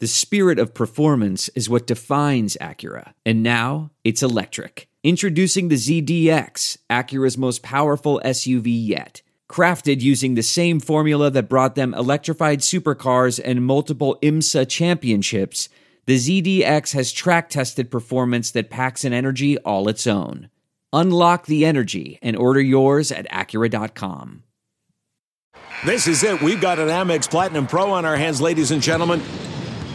The spirit of performance is what defines Acura. And now it's electric. Introducing the ZDX, Acura's most powerful SUV yet. Crafted using the same formula that brought them electrified supercars and multiple IMSA championships, the ZDX has track tested performance that packs an energy all its own. Unlock the energy and order yours at Acura.com. This is it. We've got an Amex Platinum Pro on our hands, ladies and gentlemen.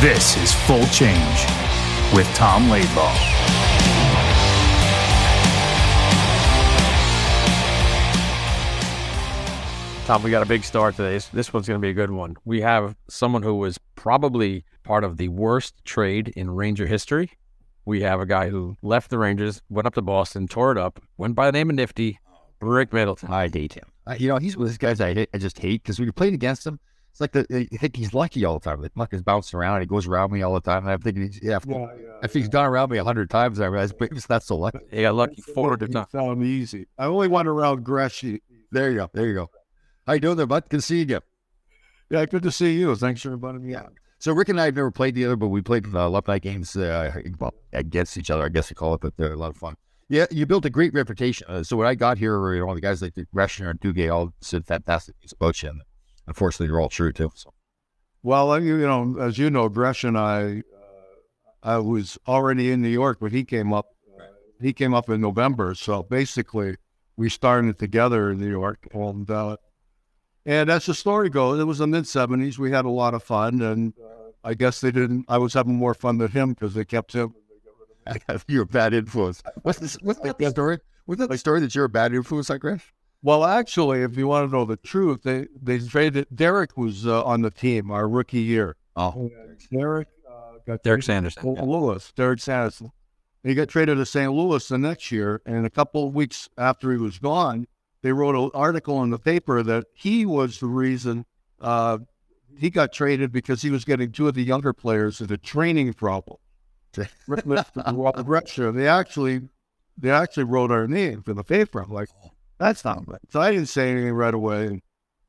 This is Full Change with Tom Laidlaw. Tom, we got a big start today. This, this one's going to be a good one. We have someone who was probably part of the worst trade in Ranger history. We have a guy who left the Rangers, went up to Boston, tore it up, went by the name of Nifty, Rick Middleton. I hate him. Uh, you know, he's one of those guys I, hate, I just hate because we played against him, it's like the, I think he's lucky all the time. The luck is bouncing around. He goes around me all the time. And I'm thinking, he's, yeah, if, yeah, yeah, if he's gone around me a hundred times, I realize maybe it's not so lucky. He got lucky four times. Sound easy. I only went around Gresham. There you go. There you go. How you doing there, bud? Good to see you. Yeah, good to see you. Thanks for inviting me out. So Rick and I have never played together, but we played uh, alumni games uh, against each other. I guess you call it, but they're a lot of fun. Yeah, you built a great reputation. Uh, so when I got here, you know, the guys like Greschner and Duguay all said fantastic things about you, and unfortunately, you're all true too. So. Well, you know, as you know, Gresh and I, uh, I was already in New York, but he came up. Uh, he came up in November, so basically, we started together in New York, and uh, and as the story goes, it was the mid '70s. We had a lot of fun, and uh, I guess they didn't. I was having more fun than him because they kept him. you're a bad influence. What's this? What's that the story? Was that the story that you're a bad influence, like Gresh? Well, actually, if you want to know the truth, they they traded. Derek was uh, on the team our rookie year. Oh, Derek uh, got Derek Sanderson. yeah. Lewis, Derek Sanderson. He got traded to St. Louis the next year, and a couple of weeks after he was gone, they wrote an article in the paper that he was the reason uh, he got traded because he was getting two of the younger players into training problem. they actually they actually wrote our names in the paper. I'm like, that's not right. So I didn't say anything right away.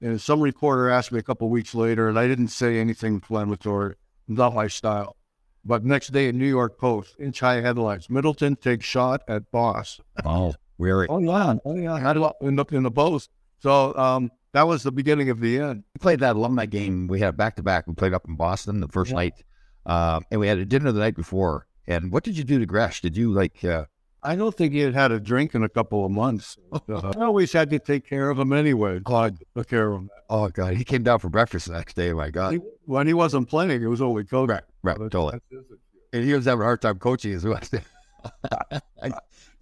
And, some reporter asked me a couple of weeks later, and I didn't say anything inflammatory. Not my style. But next day in New York Post, inch high headlines: Middleton takes shot at boss. Oh, really? Oh yeah, oh yeah. I had it in the in the post. So um, that was the beginning of the end. We played that alumni game. We had back to back. We played up in Boston the first yeah. night, uh, and we had a dinner the night before. And what did you do to Gresh? Did you like? Uh, I don't think he had had a drink in a couple of months. Uh, I always had to take care of him anyway. Clyde took care of him. Oh God, he came down for breakfast the next day. My God, he, when he wasn't playing, it was only coaching. Right, right, so totally. And he was having a hard time coaching as well.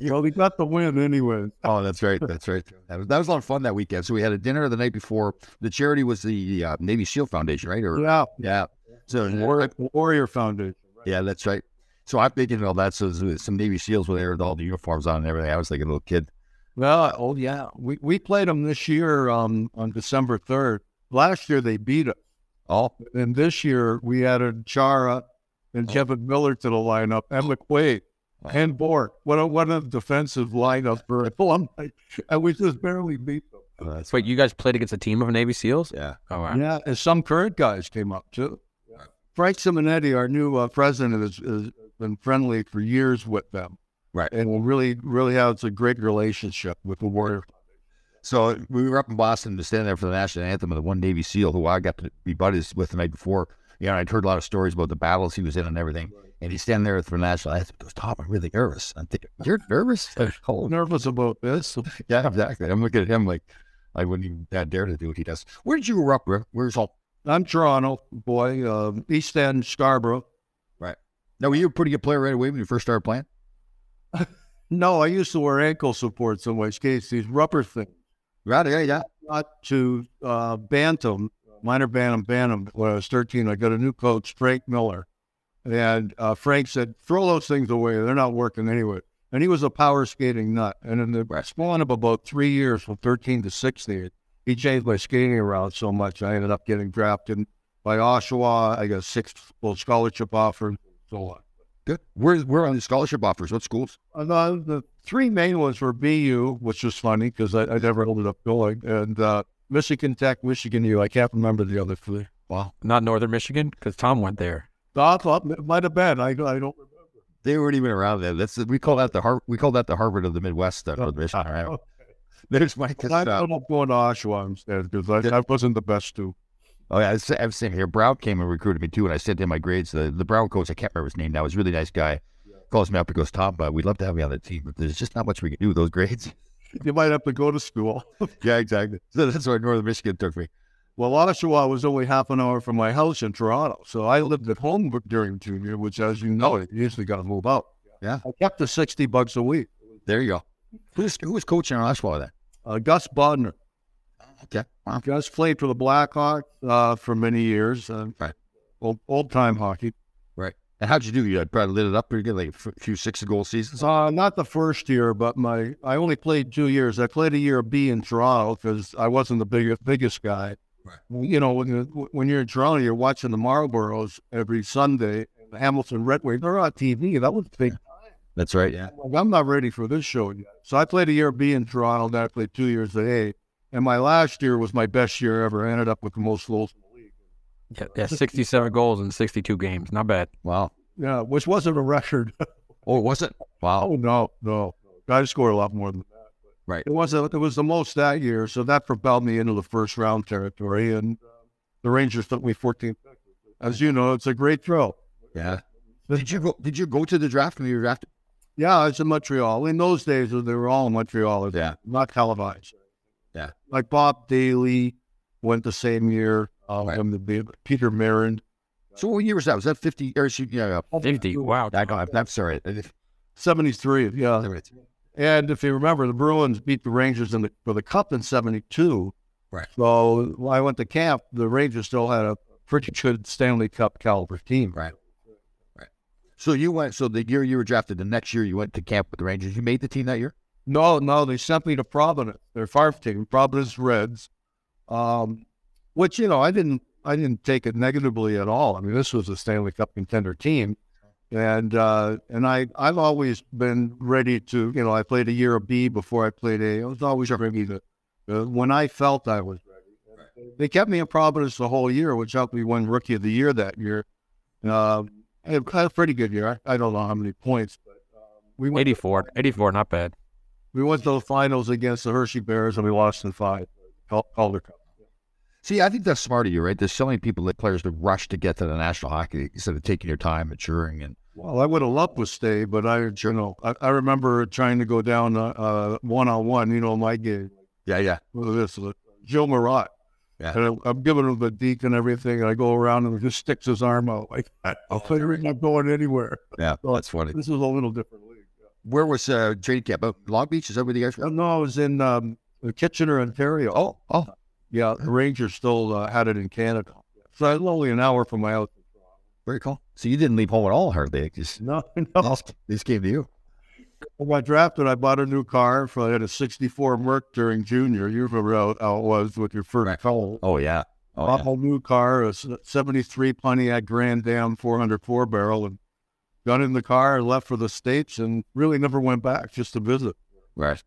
well, he got the win anyway. oh, that's right. That's right. That was, that was a lot of fun that weekend. So we had a dinner the night before. The charity was the uh, Navy SEAL Foundation, right? Or, yeah, yeah. So Warrior, Warrior Foundation. Right? Yeah, that's right. So I'm thinking all that. So some Navy SEALs were there with all the uniforms on and everything. I was like a little kid. Well, oh yeah, we we played them this year um, on December third. Last year they beat us. Oh, and this year we added Chara and oh. Kevin Miller to the lineup and McQuaid oh. and Bourque. What a what a defensive lineup for a alumni, and we just barely beat them. Oh, that's Wait, you guys played against a team of Navy SEAls? Yeah. Oh, wow. Yeah, and some current guys came up too. Frank Simonetti, our new uh, president, has, has, been friendly for years with them. Right. And we really, really has a great relationship with the Warrior So we were up in Boston to stand there for the national anthem of the one Navy SEAL who I got to be buddies with the night before. You know, I'd heard a lot of stories about the battles he was in and everything. And he's standing there for the national anthem. He goes, Tom, I'm really nervous. I'm thinking, you're nervous? oh. Nervous about this? yeah, exactly. I'm looking at him like I wouldn't even dare to do what he does. Where did you grow up? Where's all I'm Toronto boy, uh, East End, Scarborough. Right. Now, were you a pretty good player right away when you first started playing? no, I used to wear ankle supports on my skates, these rubber things. Right, yeah, yeah. Not to uh, bantam. Minor bantam bantam when I was 13. I got a new coach, Frank Miller. And uh, Frank said, throw those things away. They're not working anyway. And he was a power skating nut. And in the span of about three years, from 13 to 16, he changed my skating around so much. I ended up getting drafted by Oshawa. I got six full scholarship offers, so on. Good. Where where are the scholarship offers? What schools? And, uh, the three main ones were BU, which was funny because I, I never ended up going, and uh, Michigan Tech, Michigan U. I can't remember the other three. Wow. Not Northern Michigan, because Tom went there. I thought it might have been. I, I don't remember. They weren't even around then. That's we call that the Har- we call that the Harvard of the Midwest. Uh, Northern Michigan. Right. There's my uh, I ended up going to Oshawa instead because I, I wasn't the best too. Oh yeah, I was, I was saying here. Brown came and recruited me too, and I sent him my grades. The the Brown coach, I can't remember his name now. He's a really nice guy. Calls me up and goes, Tom, but we'd love to have you on the team, but there's just not much we can do with those grades. You might have to go to school. yeah, exactly. So that's why Northern Michigan took me. Well, Oshawa was only half an hour from my house in Toronto, so I lived at home during junior, which, as you know, you usually got to move out. Yeah. I kept the sixty bucks a week. There you go. Who's who was coaching on Oshawa then? Uh, Gus Bodnar. Okay. Wow. Gus played for the Blackhawks uh, for many years. Uh, Right. Old, old time hockey. Right. And how'd you do? You had probably lit it up pretty good, like a few six goal seasons. Uh, not the first year, but my I only played two years. I played a year B in Toronto because I wasn't the biggest biggest guy. Right. You know, when when you're in Toronto, you're watching the Marlboros every Sunday. The Hamilton Red Wings, they're on TV. That was big. That's right. Yeah. Like, I'm not ready for this show yet. So I played a year B in Toronto. Then I played two years at A. And my last year was my best year ever. I ended up with the most goals in the league. Yeah, yeah 67 goals in 62 games. Not bad. Wow. Yeah, which wasn't a record. Oh, was it? Wow. oh no, no, I scored a lot more than that. Right. It was a, it was the most that year, so that propelled me into the first round territory, and uh, the Rangers took me 14th. As you know, it's a great throw. Yeah. Did you go? Did you go to the draft when you were drafted? Yeah, it's in Montreal. In those days, they were all in Montreal. Yeah. not televised. Yeah. like Bob Dailey went the same year. Um, Right. and the, Peter Marrin, So what year was that? Was that fifty? Or shoot, yeah, yeah. 50. Wow. I know. I'm, I'm sorry. '73. Yeah, And if you remember, the Bruins beat the Rangers in the, for the Cup in '72. Right. So when I went to camp, the Rangers still had a pretty good Stanley Cup caliber team. Right. Right. So you went. So the year you were drafted, the next year you went to camp with the Rangers. You made the team that year. No, no, they sent me to Providence, their farm team, Providence Reds. Um, which you know, I didn't, I didn't take it negatively at all. I mean, this was a Stanley Cup contender team, and uh, and I, I've always been ready to, you know, I played a year of B before I played A. I was always ready to, uh, when I felt I was ready. They kept me in Providence the whole year, which helped me win Rookie of the Year that year. Um, I had a pretty good year. I, I don't know how many points, but um, we went 84. 84, not bad. we went to the finals against the Hershey Bears and we lost in five. Calder Cup. See, I think that's smart of you, right? There's so many people that players to rush to get to the national hockey instead of taking your time, maturing, and Well, I would have loved to stay, but I, you know, I, I remember trying to go down one on one. You know, my game. yeah, yeah, Look this, uh, Joe Marat. Yeah. And I'm giving him the deke and everything, and I go around and he just sticks his arm out like that. I'll tell you, I'm not going anywhere. yeah. that's funny. This is a little different league. Where was uh, training camp? Oh, Long Beach? Is that where you guys were? Uh, No, I was in um, Kitchener, Ontario. Oh, oh, yeah, the Rangers still uh, had it in Canada. So I was only an hour from my house. very cool. So you didn't leave home at all, hardly. Just No, no. This came to you. When I drafted, I bought a new car. For, I had a 64 Merc during junior. You remember how, how it was with your first Right. car. Oh yeah. Oh, Bought yeah. a whole new car, a 73 Pontiac Grand Am 404 barrel, and got in the car and left for the States and really never went back just to visit. Right.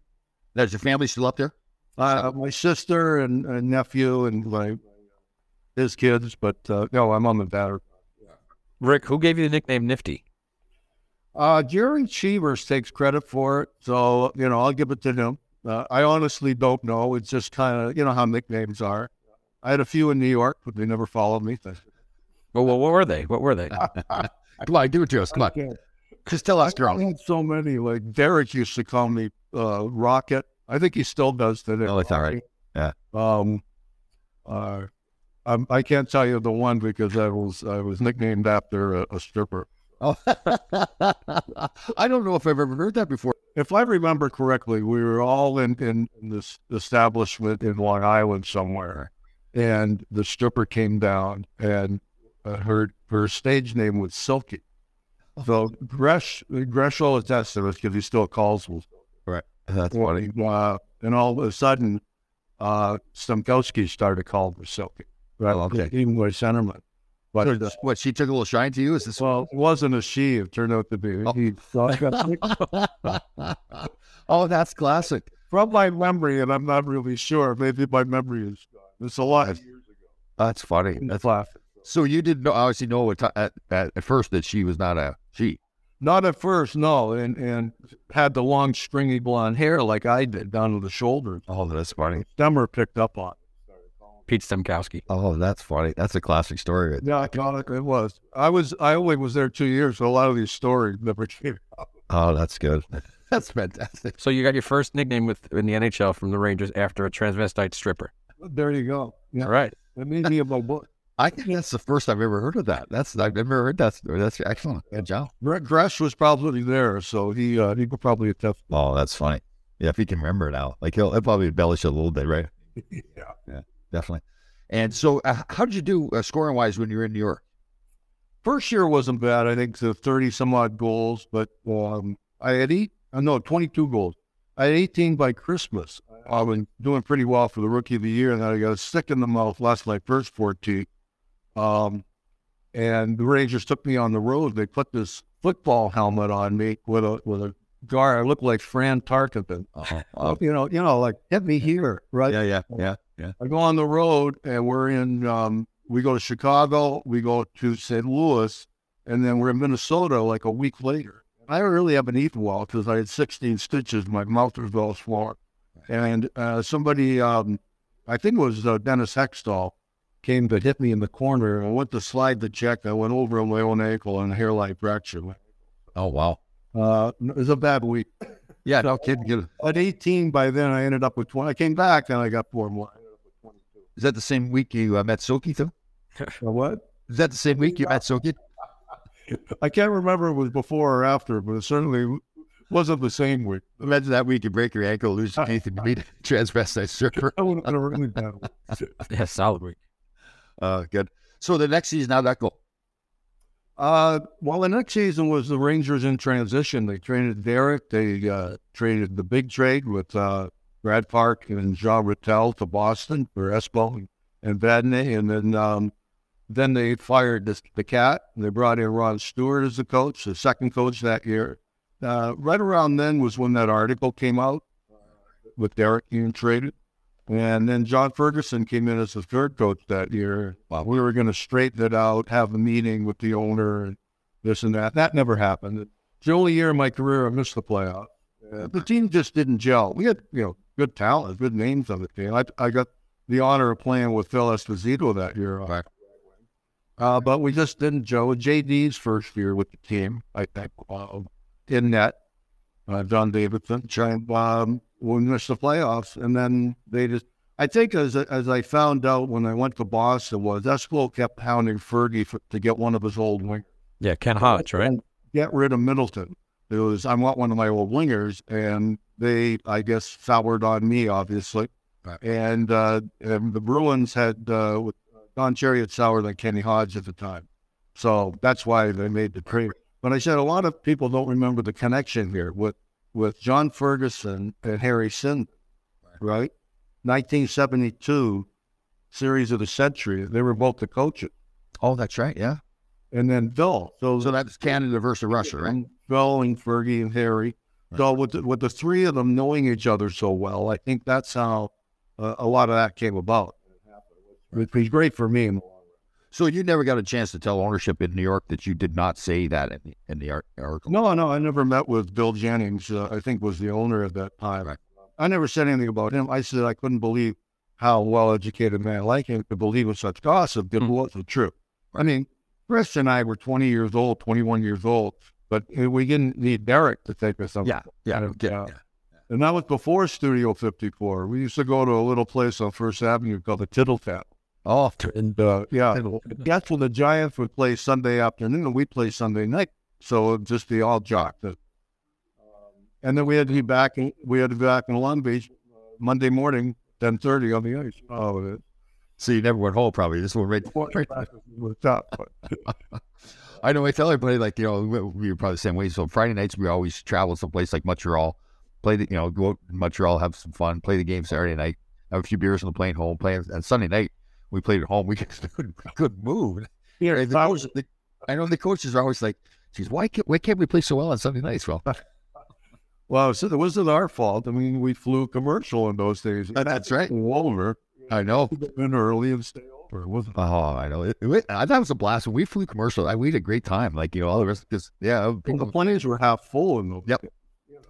Now, is your family still up there? Uh, my sister and, and nephew and my his kids, but uh, no, I'm on the dad. Rick, who gave you the nickname Nifty? Uh, Gerry Cheevers takes credit for it, so you know I'll give it to him. Uh, I honestly don't know. It's just kind of you know how nicknames are. I had a few in New York, but they never followed me. Well, well, what were they? What were they? Come on, give it to us. Come on. Just tell us, I girl. had so many. Like Derek used to call me uh, Rocket. I think he still does today. Oh, it's all right. Yeah. Um, uh, I'm, I can't tell you the one because I was I was nicknamed after a, a stripper. Oh, I don't know if I've ever heard that before. If I remember correctly, we were all in, in, this establishment in Long Island somewhere, and the stripper came down, and uh, her her stage name was Silky. So Gresh Gresh will attest to this because he still calls me. Right. That's Well, funny. Uh, and all of a sudden, uh, Stemkowski started calling her Silky. Right. Oh, okay. Even with But So, what? She took a little shine to you? Is this? well, it wasn't a she. It turned out to be. Oh. He, so I got- oh, that's classic. from my memory, and I'm not really sure. Maybe my memory is gone. It's a lot of years ago. That's funny. That's That's laughing. so you didn't know, obviously know at, at, at at first that she was not a she. Not at first, no, and and had the long stringy blonde hair like I did down to the shoulders. Oh, that's funny. Stemmer picked up on. It. Pete Stemkowski. Oh, that's funny. That's a classic story. Yeah, I got it. It was. I was. I only was there two years, so a lot of these stories never came out. Oh, that's good. That's fantastic. So you got your first nickname with in the NHL from the Rangers after a transvestite stripper. There you go. Yeah, All right. it made me a book. I think that's the first I've ever heard of that. That's I've never heard that story. That's excellent. Good job. Gre- Gresh was probably there, so he uh, he could probably attest. Oh, that's funny. Yeah, if he can remember now, like he'll, he'll probably embellish it a little bit, right? Yeah. yeah. Definitely. And so, uh, how did you do uh, scoring wise when you were in New York? First year wasn't bad. I think the thirty some odd goals, but um, I had eight. Uh, no, twenty two goals. I had eighteen by Christmas. I was doing pretty well for the rookie of the year, and then I got a stick in the mouth last my first fourteen. Um, and the Rangers took me on the road. They put this football helmet on me with a with a guard. I looked like Fran Tarkenton. Oh, You know, you know, like hit me here, right? yeah, yeah, yeah, yeah. I go on the road and we're in, um, we go to Chicago, we go to St. Louis, and then we're in Minnesota like a week later. I really haven't eaten well because I had 16 stitches. My mouth was all swollen. And uh, somebody, um, I think it was uh, Dennis Hextall, came to hit me in the corner. and I went to slide the check. I went over my own ankle and a hairline fracture. Oh, wow. Uh, it was a bad week. Yeah, no kidding. At 18, by then, I ended up with 20. I came back and I got four more. I ended up with 22. Is that the same week you uh, met too? Uh, what? Is that the same week you met Silky? I can't remember if it was before or after, but it certainly wasn't the same week. Imagine that week you break your ankle, lose your teeth, and meet a transvestite stripper. I would have really bad. Yeah, solid week. Uh, good. So the next season, how'd that go? Uh, well, the next season was the Rangers in transition. They traded Derek. They uh, traded the big trade with uh, Brad Park and Jean Ratelle to Boston for Espo and Vadnais. And then um, then they fired the, the cat. They brought in Ron Stewart as the coach, the second coach that year. Uh, right around then was when that article came out with Derek being traded. And then John Ferguson came in as the third coach that year. We were going to straighten it out, have a meeting with the owner, and this and that. That never happened. It's the only year in my career I missed the playoff. Uh, the team just didn't gel. We had, you know, good talent, good names on the team. I, I got the honor of playing with Phil Esposito that year. Right. Uh, but we just didn't Joe. JD's first year with the team, I think, uh, in net, uh, John Davidson, giant um, we missed the playoffs, and then they just. I think as as I found out when I went to Boston was Espo kept hounding Fergie for, to get one of his old wingers, Yeah, Ken Hodge, right? get rid of Middleton. It was I want one of my old wingers, and they I guess soured on me obviously, Right. and, uh, and the Bruins had uh, Don Cherry had soured on Kenny Hodge at the time, so that's why they made the trade. But I said a lot of people don't remember the connection here with with John Ferguson and Harry Sinden, right? 1972 series of the century. They were both the coaches, Oh, that's right. Yeah. and then Bill. So, So that's Canada versus Russia, right? And Fergie and Harry. So with the, with the three of them knowing each other so well, I think that's how uh, a lot of that came about. It was great for me. in the long run. So you never got a chance to tell ownership in New York that you did not say that in the, in the article. No, no, I never met with Bill Jennings. Uh, I think was the owner at that time. Right. I never said anything about him. I said I couldn't believe how well educated man like him could believe in such gossip that Hmm. wasn't true. I mean, Chris and I were 20 years old, 21 years old, but we didn't need Derek to take us something. Yeah. Yeah. And, yeah, uh, yeah. And that was before Studio 54. We used to go to a little place on First Avenue called the Tittle Tap. Oh, And uh, yeah, that's when the Giants would play Sunday afternoon and we'd play Sunday night. So it'd just be all jocked. Um, and then we had to be back in, we had to be back in Long Beach uh, Monday morning, 10.30 on the ice. Oh. So you never went home, probably. This one right. right. was tough. I know. I tell everybody, like you know, we, we were probably the same way. So Friday nights we always travel someplace like Montreal, play the you know go Montreal, have some fun, play the game Saturday night, have a few beers on the plane home, play. And Sunday night we played at home. We couldn't, couldn't move. yeah, I coach- the- I know the coaches are always like, "Geez, why can't why can't we play so well on Sunday nights?" Well, well. So it wasn't our fault. I mean, we flew commercial in those days. that's right. Over. I know. Been early and stay over. It. Oh, I know. It, it, I thought it was a blast. When we flew commercial, I, we had a great time. Like you know, all the rest because yeah, The people, planes were half full in those. Yep.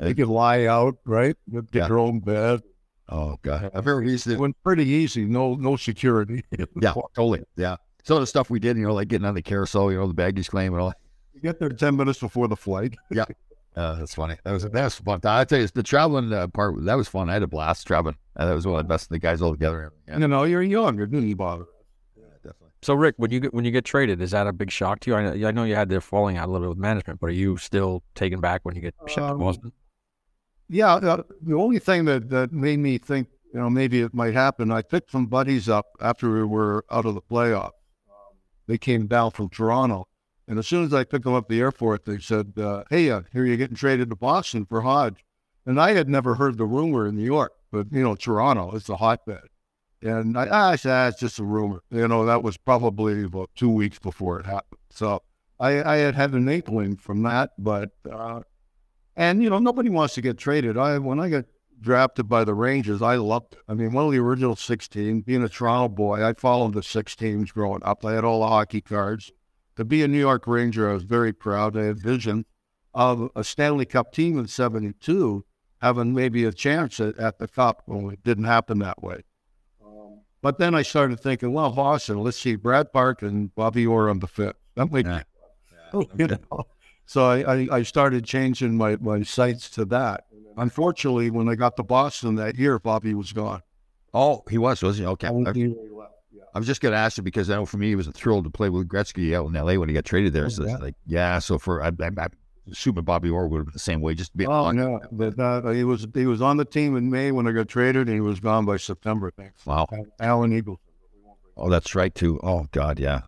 You could lie out, right? Get Yeah. your own bed. oh god, I remember we used It went pretty easy. No, no security. yeah, totally yeah. Some of the stuff we did, you know, like getting on the carousel, you know, the baggage claim and all. You get there ten minutes before the flight. Uh, that's funny. That was that was fun. I tell you, the traveling uh, part that was fun. I had a blast traveling. Uh, that was one of the best. The guys all together. Yeah, No, know, you're young. It didn't bother. definitely. So Rick, when you get when you get traded, is that a big shock to you? I know, I know you had the falling out a little bit with management, but are you still taken back when you get shipped to Um, Boston? Yeah, uh, the only thing that, that made me think, you know, maybe it might happen, I picked some buddies up after we were out of the playoff. Um, they came down from Toronto. And as soon as I picked them up at the airport, they said, uh, hey, uh, here you're getting traded to Boston for Hodge. And I had never heard the rumor in New York, but, you know, Toronto, is a hotbed. And I, I said, ah, it's just a rumor. You know, that was probably about two weeks before it happened. So I, I had had an inkling from that, but uh, and you know, nobody wants to get traded. I when I got drafted by the Rangers, I loved it. I mean, one of the original sixteen, being a Toronto boy, I followed the six teams growing up. I had all the hockey cards. To be a New York Ranger, I was very proud. I had vision of a Stanley Cup team in '72 having maybe a chance at, at the Cup. Well, it didn't happen that way. Um, but then I started thinking, well, Boston, let's see, Brad Park and Bobby Orr on the fifth. That might Yeah. you know. So I, I, I started changing my, my sights to that. Unfortunately, when I got to Boston that year, Bobby was gone. Oh, he was, was he? Okay. Yeah. I was just going to ask you because I know for me it was a thrill to play with Gretzky out in L.A. when he got traded there. Oh, so it's yeah. like, yeah. So for I, I, assuming Bobby Orr would have been the same way, just to be Oh on. no, but uh, he was he was on the team in May when I got traded, and he was gone by September. Thanks. Wow. Alan Eagleson. Oh, that's right too. Oh God, yeah,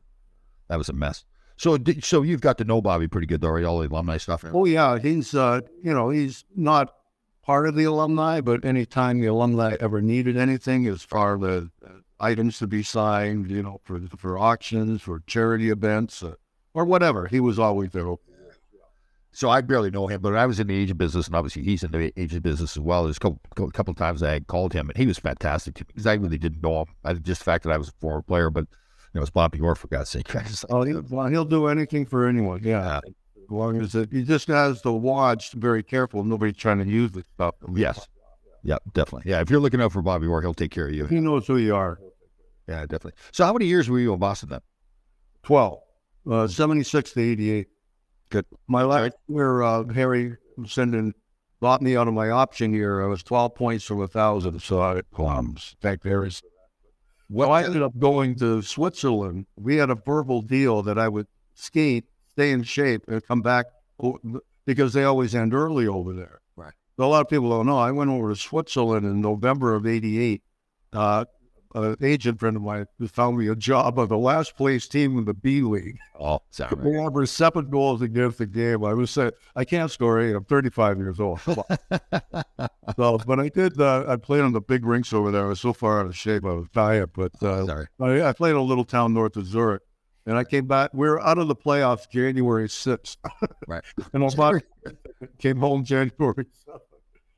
that was a mess. So, did, so you've got to know Bobby pretty good, though? All the alumni stuff. Oh yeah, he's uh, you know he's not part of the alumni, but anytime the alumni ever needed anything as far as uh, items to be signed, you know, for for auctions, for charity events, uh, or whatever, he was always there. So I barely know him, but I was in the agent business, and obviously he's in the agent business as well. There's a couple, couple, times I had called him, and he was fantastic to me because I really didn't know him. I, just the fact that I was a former player, but you know, it's Bobby Orr for God's sake. Like, Oh, he'll, well, he'll do anything for anyone. Yeah, as long as it, he just has to watch very careful. Nobody's trying to use this stuff. yes, yeah, definitely. Yeah, if you're looking out for Bobby Orr, he'll take care of you. he knows who you are. Yeah, definitely. So, how many years were you in Boston then? 12, uh, 76 to 88. Good. My last year, uh, Harry Sinden bought me out of my option year. I was 12 points from a thousand. So I um, thank Harry. Well, I ended up going to Switzerland. We had a verbal deal that I would skate, stay in shape, and come back because they always end early over there. Right. So a lot of people don't know. I went over to Switzerland in November of '88. Uh, an agent friend of mine who found me a job on the last place team in the B League. Oh, sorry. We averaged seven goals against the game. I was saying, I can't score eight. I'm 35 years old. so, but I did. Uh, I played on the big rinks over there. I was so far out of shape. I was tired. But uh, Sorry. I, I played in a little town north of Zurich. And I came back. We were out of the playoffs January 6th. Right. and I came home January 7th.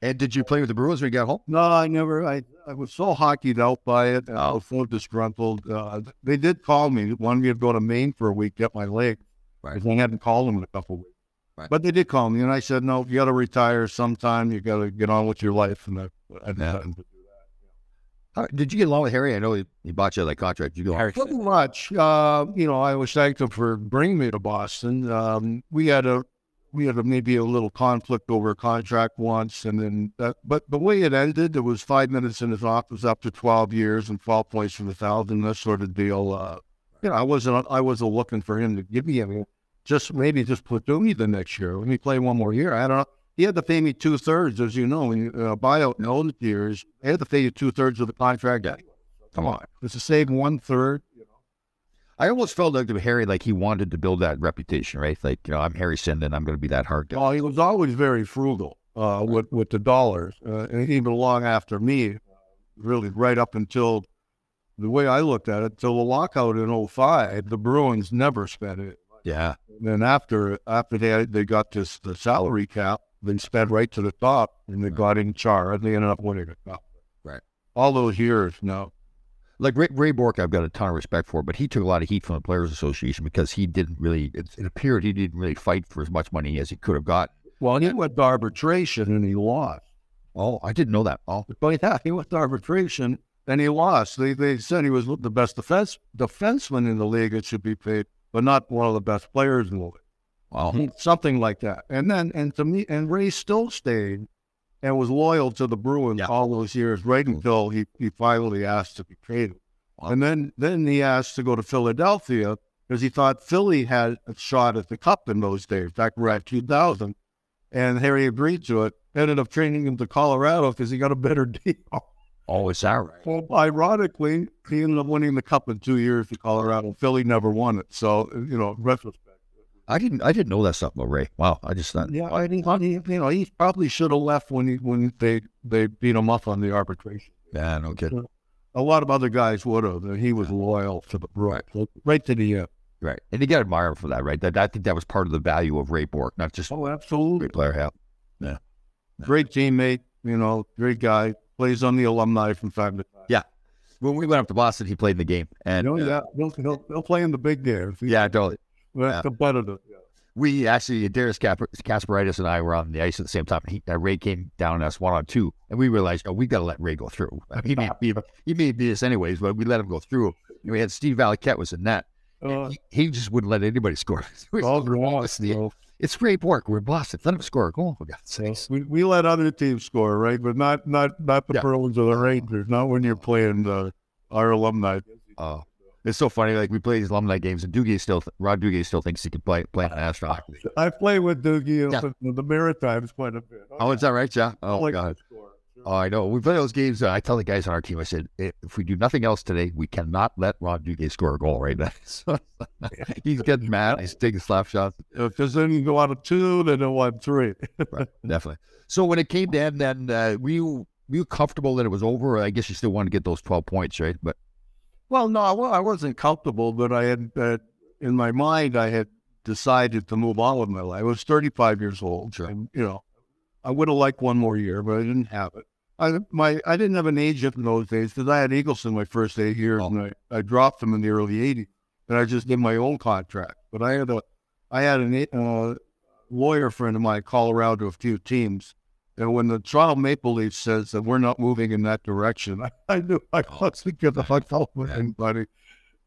And did you play with the Bruins when you got home? No, I never. I, I was so hockeyed out by it. and I was so disgruntled. Uh, they did call me, wanted me to go to Maine for a week, get my leg. Right. Because I hadn't called them in a couple of weeks. Right. But they did call me, and I said, no, you got to retire sometime. You got to get on with your life. And I, I Yeah. decided to do How, did you get along with Harry? I know he, he bought you that contract. Did you go? Harry that. Pretty much. Uh, you know, I was thanked him for bringing me to Boston. Um, we had a we had a, maybe a little conflict over a contract once, and then that, but the way it ended, it was five minutes in his office up to twelve years and twelve points from a thousand, that sort of deal. Uh, you know, I wasn't I wasn't looking for him to give me any, just maybe just platoon me the next year. Let me play one more year. I don't know. He had to pay me two thirds, as you know, you, uh, buyout in old years. They had to pay you two thirds of the contract. anyway. Come on, it's the same one third. I almost felt like Harry, like he wanted to build that reputation, right? Like, you know, I'm Harry Sinden, I'm going to be that hard guy. Well, he was always very frugal uh, with with the dollars, uh, and even long after me, really right up until the way I looked at it, till the lockout in 05, the Bruins never spent it. Yeah. And then after after they they got this the salary cap, they spent right to the top, and they got in Chara, and they ended up winning a cup. Right. All those years now. Like Ray, Ray Bourque, I've got a ton of respect for, but he took a lot of heat from the Players Association because he didn't really, it, it appeared he didn't really fight for as much money as he could have got. Well, he went to arbitration and he lost. Oh, I didn't know that. Oh, But yeah, he went to arbitration and he lost. They they said he was the best defense defenseman in the league. It should be paid, but not one of the best players in the league. wow. Something like that. And then and to me and Ray still stayed and was loyal to the Bruins Yeah. all those years, right mm-hmm. until he, he finally asked to be traded. And then then he asked to go to Philadelphia because he thought Philly had a shot at the cup in those days, back around 2000. And Harry agreed to it. Ended up trading him to Colorado because he got a better deal. Oh, is that right? Well, ironically, he ended up winning the cup in two years to Colorado. Philly never won it. So, you know, retrospect. I didn't, I didn't know that stuff about Ray. Wow. I just thought, Yeah, I think he, you know, he probably should have left when he when they they beat him up on the arbitration. yeah, no kidding. A lot of other guys would have. He was loyal to the Bruins, right to the end. Right. And you got to admire him for that, right? That, I think that was part of the value of Ray Bourque, not just Oh, absolutely. great player. Yeah. Great teammate, you know, great guy. Plays on the alumni from time to time. Yeah. When we went up to Boston, he played in the game. And Oh, uh, yeah, he'll, he'll, he'll play in the big games. Yeah, totally. Competitive. Yeah. We actually, Darius Cap- and I were on the ice at the same time. He, uh, Ray came down on us one on two, and we realized, oh, we got to let Ray go through. I mean, he may beat he may beat us anyways, but we let him go through. And we had Steve Valiquette was in net. Uh, he, he just wouldn't let anybody score. We all said, wrong. "It's the- So, It's Ray Bourque. We're Boston. Let him score a goal. Sakes. we, we let other teams score, right? But not not not the Yeah. Bruins or the Rangers. Not when you're playing the, our alumni. Oh, it's so funny. Like we play these alumni games, and Duguay still, Ron Duguay still thinks he can play play an astronaut. I play with Duguay Yeah. in the Maritimes quite a bit. Oh, is that right, yeah? Oh like God. score. Oh, I know. We play those games. Uh, I tell the guys on our team, I said, if we do nothing else today, we cannot let Ron Duguay score a goal right now. So, he's getting mad. He's taking slap shots. Because then you go out of two, then you won three. Right, definitely. So when it came to end, then uh, were you were you comfortable that it was over? I guess you still wanted to get those twelve points, right? But Well, no, I wasn't comfortable, but I had, uh, in my mind, I had decided to move on with my life. I was 35 years old. Sure. And, you know, I would have liked one more year, but I didn't have it. I my I didn't have an agent in those days because I had Eagleson my first eight years, Oh. and I, I dropped him in the early 80s, and I just did my own contract. But I had a I had an a- uh, lawyer friend of mine call around to a few teams, and when the Toronto Maple Leafs says that we're not moving in that direction, I, I knew I wasn't going to hook up with anybody.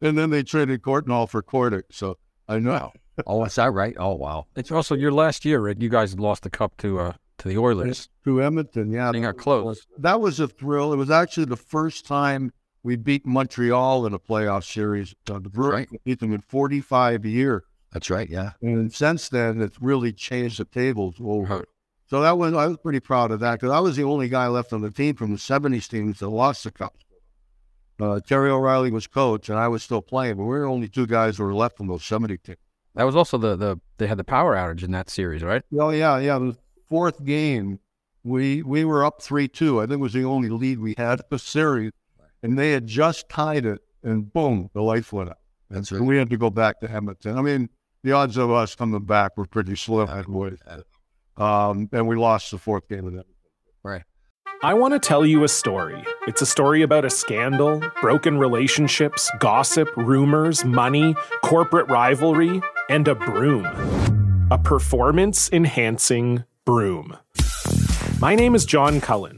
And then they traded Courtnall for Kordic, so I know. oh, is that right? Oh, wow. It's also your last year, Rick. You guys lost the cup to uh to the Oilers. To Edmonton, yeah. They got close. That was a thrill. It was actually the first time we beat Montreal in a playoff series. Uh, the Bruins right. beat them in 45 years. That's right. Yeah. And since then, it's really changed the tables over. Right. So that was I was pretty proud of that because I was the only guy left on the team from the '70s teams that lost the cup. Uh, Terry O'Reilly was coach, and I was still playing, but we were only two guys who were left from those '70 teams. That was also the the they had the power outage in that series, right? Oh yeah, yeah. The fourth game, we we were up three two. I think it was the only lead we had the series, and they had just tied it, and boom, the lights went out, That's and we had to go back to Edmonton. I mean, the odds of us coming back were pretty slim, anyways. Um, and we lost the fourth game of that. Right. I want to tell you a story. It's a story about a scandal, broken relationships, gossip, rumors, money, corporate rivalry, and a broom. A performance enhancing broom. My name is John Cullen.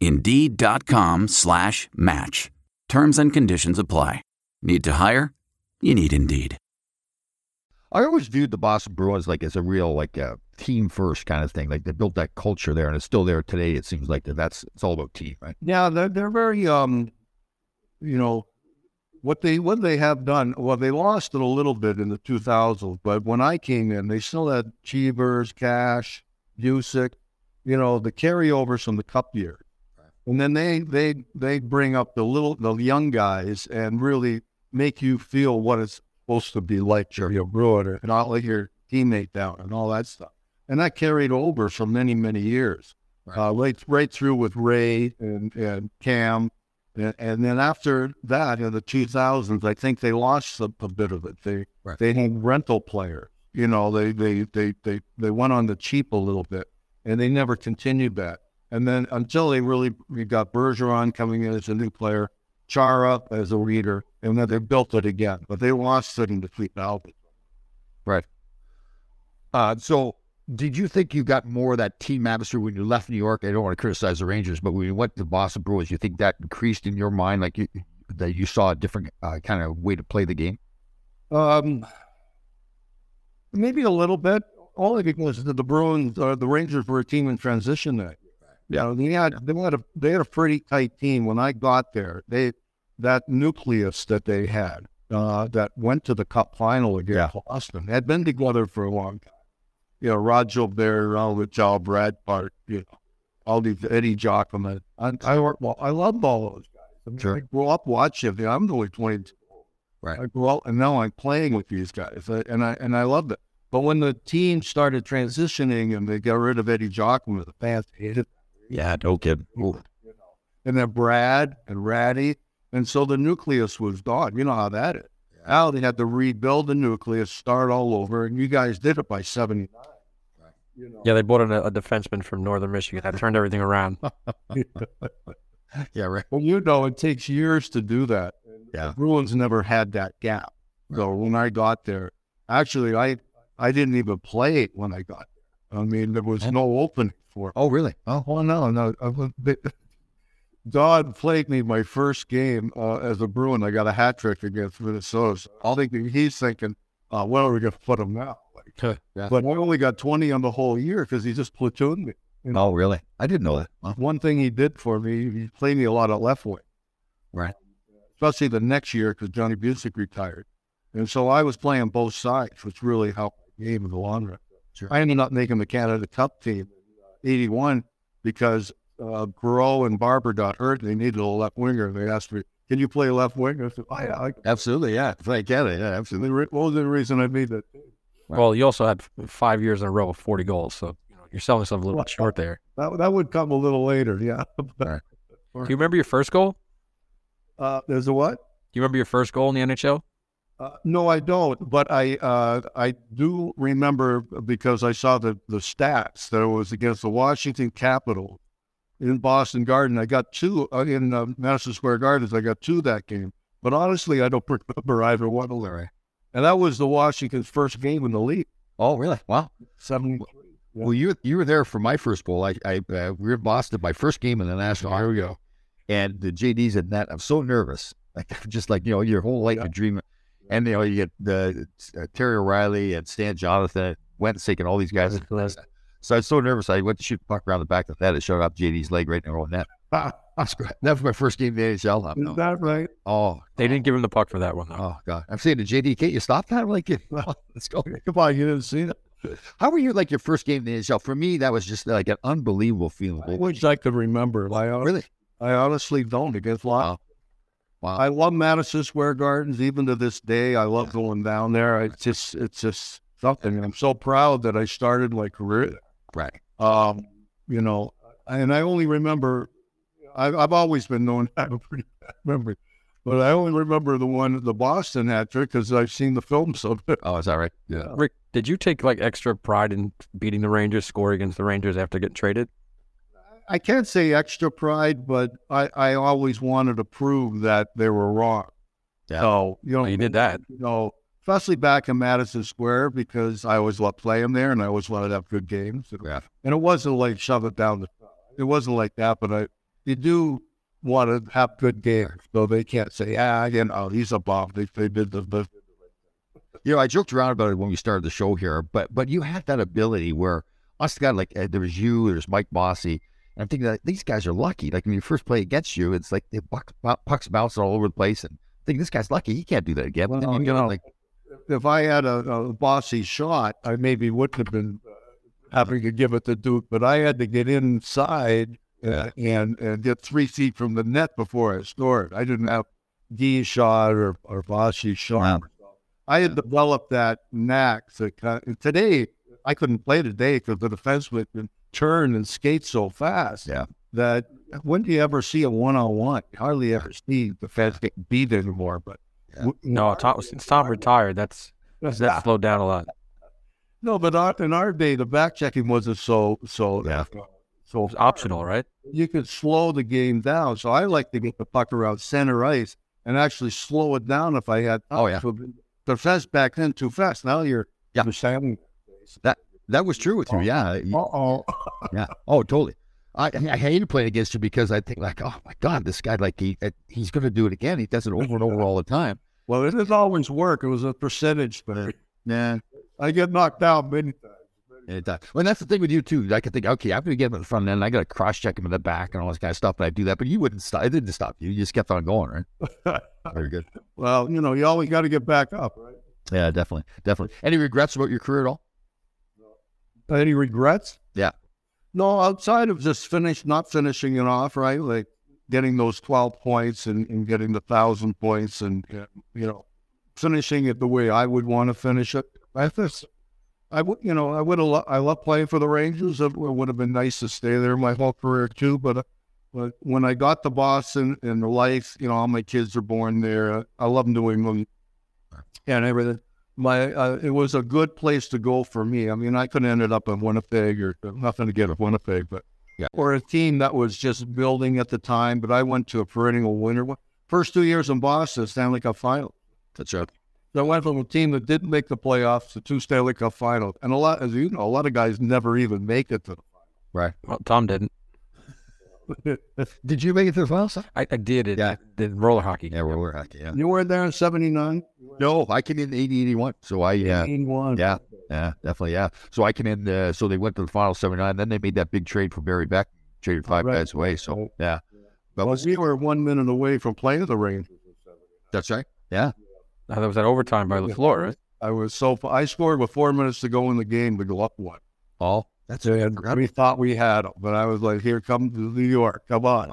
Indeed.com slash match. Terms and conditions apply. Need to hire? You need Indeed. I always viewed the Boston Bruins like as a real like a team first kind of thing. Like they built that culture there, and it's still there today. It seems like that. That's it's all about team, right? Yeah, they're they're very um, you know, what they what they have done. Well, they lost it a little bit in the 2000s, but when I came in, they still had Cheevers, Cash, Bucyk, you know, the carryovers from the Cup year, and then they they they bring up the little the young guys and really make you feel what it's supposed to be like you're a Bruin and not let your teammate down and all that stuff. And that carried over for many, many years. Right, uh, right, right through with Ray and, and Cam. And, and, then after that, in the 2000s, I think they lost a, a bit of it. They right. they had rental players. You know, they, they, they, they, they went on the cheap a little bit and they never continued that. And then until they really we got Bergeron coming in as a new player, Chara as a leader, and then they built it again. But they lost it in the Fleet Albert. Right. Uh, so, did you think you got more of that team atmosphere when you left New York? I don't want to criticize the Rangers, but when you went to Boston Bruins, you think that increased in your mind, like you, that you saw a different uh, kind of way to play the game? Um, maybe a little bit. Only because the Bruins, uh, the Rangers were a team in transition that yeah, they had they had a they had a pretty tight team when I got there. They that nucleus that they had uh, that went to the Cup final against yeah. Boston had been together for a long time. You know, Rod Gilbert, all the Joe Brad Park, you know, all these Eddie Giacomin. I, I well, I love all those guys. I, mean, sure. I grew up watching them. I'm only 22. Right. I grew up, and now I'm playing with these guys, and I and I loved it. But when the team started transitioning and they got rid of Eddie Giacomin, the fans hated yeah, no kidding. And then Brad and Ratty. And so the nucleus was gone. You know how that is. Yeah. Now they had to rebuild the nucleus, start all over, and you guys did it by 79. Right. You know. Yeah, they brought in a, a, defenseman from Northern Michigan that turned everything around. yeah, right. Well, you know, it takes years to do that. Yeah. The Bruins never had that gap. Right. So when I got there, actually, I I didn't even play when I got there. I mean, there was no opening for. Oh, really? Oh, well, no, no. Dodd played me my first game uh, as a Bruin. I got a hat trick against Minnesota. So I think he's thinking, uh, "Well, are we going to put him now?" Like, yeah. But I only got twenty on the whole year because he just platooned me. You know? Oh, really? I didn't know that. Huh? One thing he did for me, he played me a lot of left wing. Right. Especially the next year because Johnny Bucyk retired, and so I was playing both sides, which really helped the game in the long run. Sure. I ended up making the Canada Cup team 81 because uh, Groh and Barber got hurt. They needed a left winger. They asked me, "Can you play left wing?" I said, "Oh yeah, I absolutely, yeah, if I can, yeah, absolutely." What was the reason I made that? Well, you also had five years in a row of 40 goals, so you know, you're selling yourself a little well, bit short there. That that would come a little later, yeah. right. Do you remember your first goal? Uh, there's a what? Do you remember your first goal in the NHL? Uh, no, I don't. But I uh, I do remember because I saw the, the stats that it was against the Washington Capital in Boston Garden. I got two uh, in uh, Madison Square Gardens. I got two that game. But honestly, I don't remember either one of them. And that was the Washington's first game in the league. Oh, really? Wow. Seventy. Yeah. Well, you you were there for my first bowl. I, I uh, we were in Boston, my first game in the National. Here we go. And the JD's at net. I'm so nervous. Like just like you know, your whole life yeah. a dream and you know you get the uh, Terry O'Reilly and Stan Jonathan, Wensink, and all these guys. So I was so nervous. I went to shoot the puck around the back of the net. It showed up JD's leg right in the net. That's great. That was my first game in the NHL. Is that right? Oh, They didn't give him the puck for that one though. oh God! I'm saying to JD, can't you stop that? I'm like, let's go. Come on, you didn't see that. How were you like your first game in the NHL? For me, that was just like an unbelievable feeling. I could remember. I hon- Really? I honestly don't. Against Lot. Wow. I love Madison Square Gardens even to this day. I love going down there. It's just it's just something. And I'm so proud that I started my career there. Right. Um, you know, and I only remember I've, I've always been known to have a pretty bad memory, but I only remember the one, the Boston hat trick, because I've seen the film so much. Oh, is that right? Yeah. Rick, did you take like extra pride in beating the Rangers, score against the Rangers after getting traded? I can't say extra pride, but I, I always wanted to prove that they were wrong. Yeah. So, you know, you did that. You know, especially back in Madison Square because I always loved playing there and I always wanted to have good games. Yeah. And it wasn't like shove it down the it wasn't like that, but I you do want to have good games. So they can't say, ah, you know, he's a bomb. They, they did the, the You know, I joked around about it when we started the show here, but but you had that ability where us guy like uh, there was you, there's Mike Bossy, I'm thinking that these guys are lucky. Like when you first play against you, it's like the pucks, pucks bouncing all over the place, and I think this guy's lucky. He can't do that again. Well, you know, like if I had a, a Bossy shot, I maybe wouldn't have been uh, having to give it to Duke, but I had to get inside uh, and and get three feet from the net before I scored. I didn't have D shot or or Bossy shot. I had developed that knack. To, kind of- today, I couldn't play today because the defenseman turn and skate so fast. Yeah. That when do you ever see a one on one? Hardly ever see the fans getting beat anymore. But w- No, Tom, since Tom retired, that's that slowed down a lot. No, but our, in our day, the back checking wasn't so so Yeah. so It's optional, right? You could slow the game down. So I like to get the puck around center ice and actually slow it down if I had. Oh, yeah. the fence back then too fast. Now you're Yeah. the that that was true with you. Yeah. Uh oh. Yeah. Oh, totally. I I hated playing against you because I think like, oh my god, this guy like he uh, he's going to do it again. He does it over and over all the time. Well, it didn't always work. It was a percentage thing. Yeah. I get knocked out many times. It does. Well, and that's the thing with you too. I can think, okay, I'm going to get him at the front end. I got to cross check him in the back and all this kind of stuff. But I do that. But you wouldn't stop. It didn't stop you. You just kept on going, right? Very good. Well, you know, you always got to get back up, right? Yeah, definitely, definitely. Any regrets about your career at all? Any regrets? Yeah. No, outside of just finish, not finishing it off, right? Like getting those 12 points and, and getting the thousand points and, you know, finishing it the way I would want to finish it. I just, I would, you know, I would have, lo- I love playing for the Rangers. It would have been nice to stay there my whole career too. But, uh, but when I got to Boston and the life, you know, all my kids are born there. I love New England and everything. My, uh, it was a good place to go for me. I mean, I could have ended up in Winnipeg or nothing to get at Winnipeg, but Yeah. or a team that was just building at the time. But I went to a perennial winner. First two years in Boston, Stanley Cup final. That's right. So I went from a team that didn't make the playoffs to two Stanley Cup finals, and a lot, as you know, a lot of guys never even make it to the final. Right. Well, Tom didn't. The. Did you make it to the finals? I, I did it. Yeah. Did roller hockey. Yeah, roller hockey. Yeah. you were there in '79. No, I came in 80, 81. So I, yeah, 81. yeah, yeah, definitely, yeah. So I came in, uh, so they went to the final 79. Then they made that big trade for Barry Beck, traded five Right. guys away. So, yeah. But Well, we were one minute away from playing the Rangers. that's right. Yeah. Now, that was that overtime by Lafleur, right? I was so I scored with four minutes to go in the game to go up one. All. That's And we thought we had them, but I was like, "Here comes New York, come on!"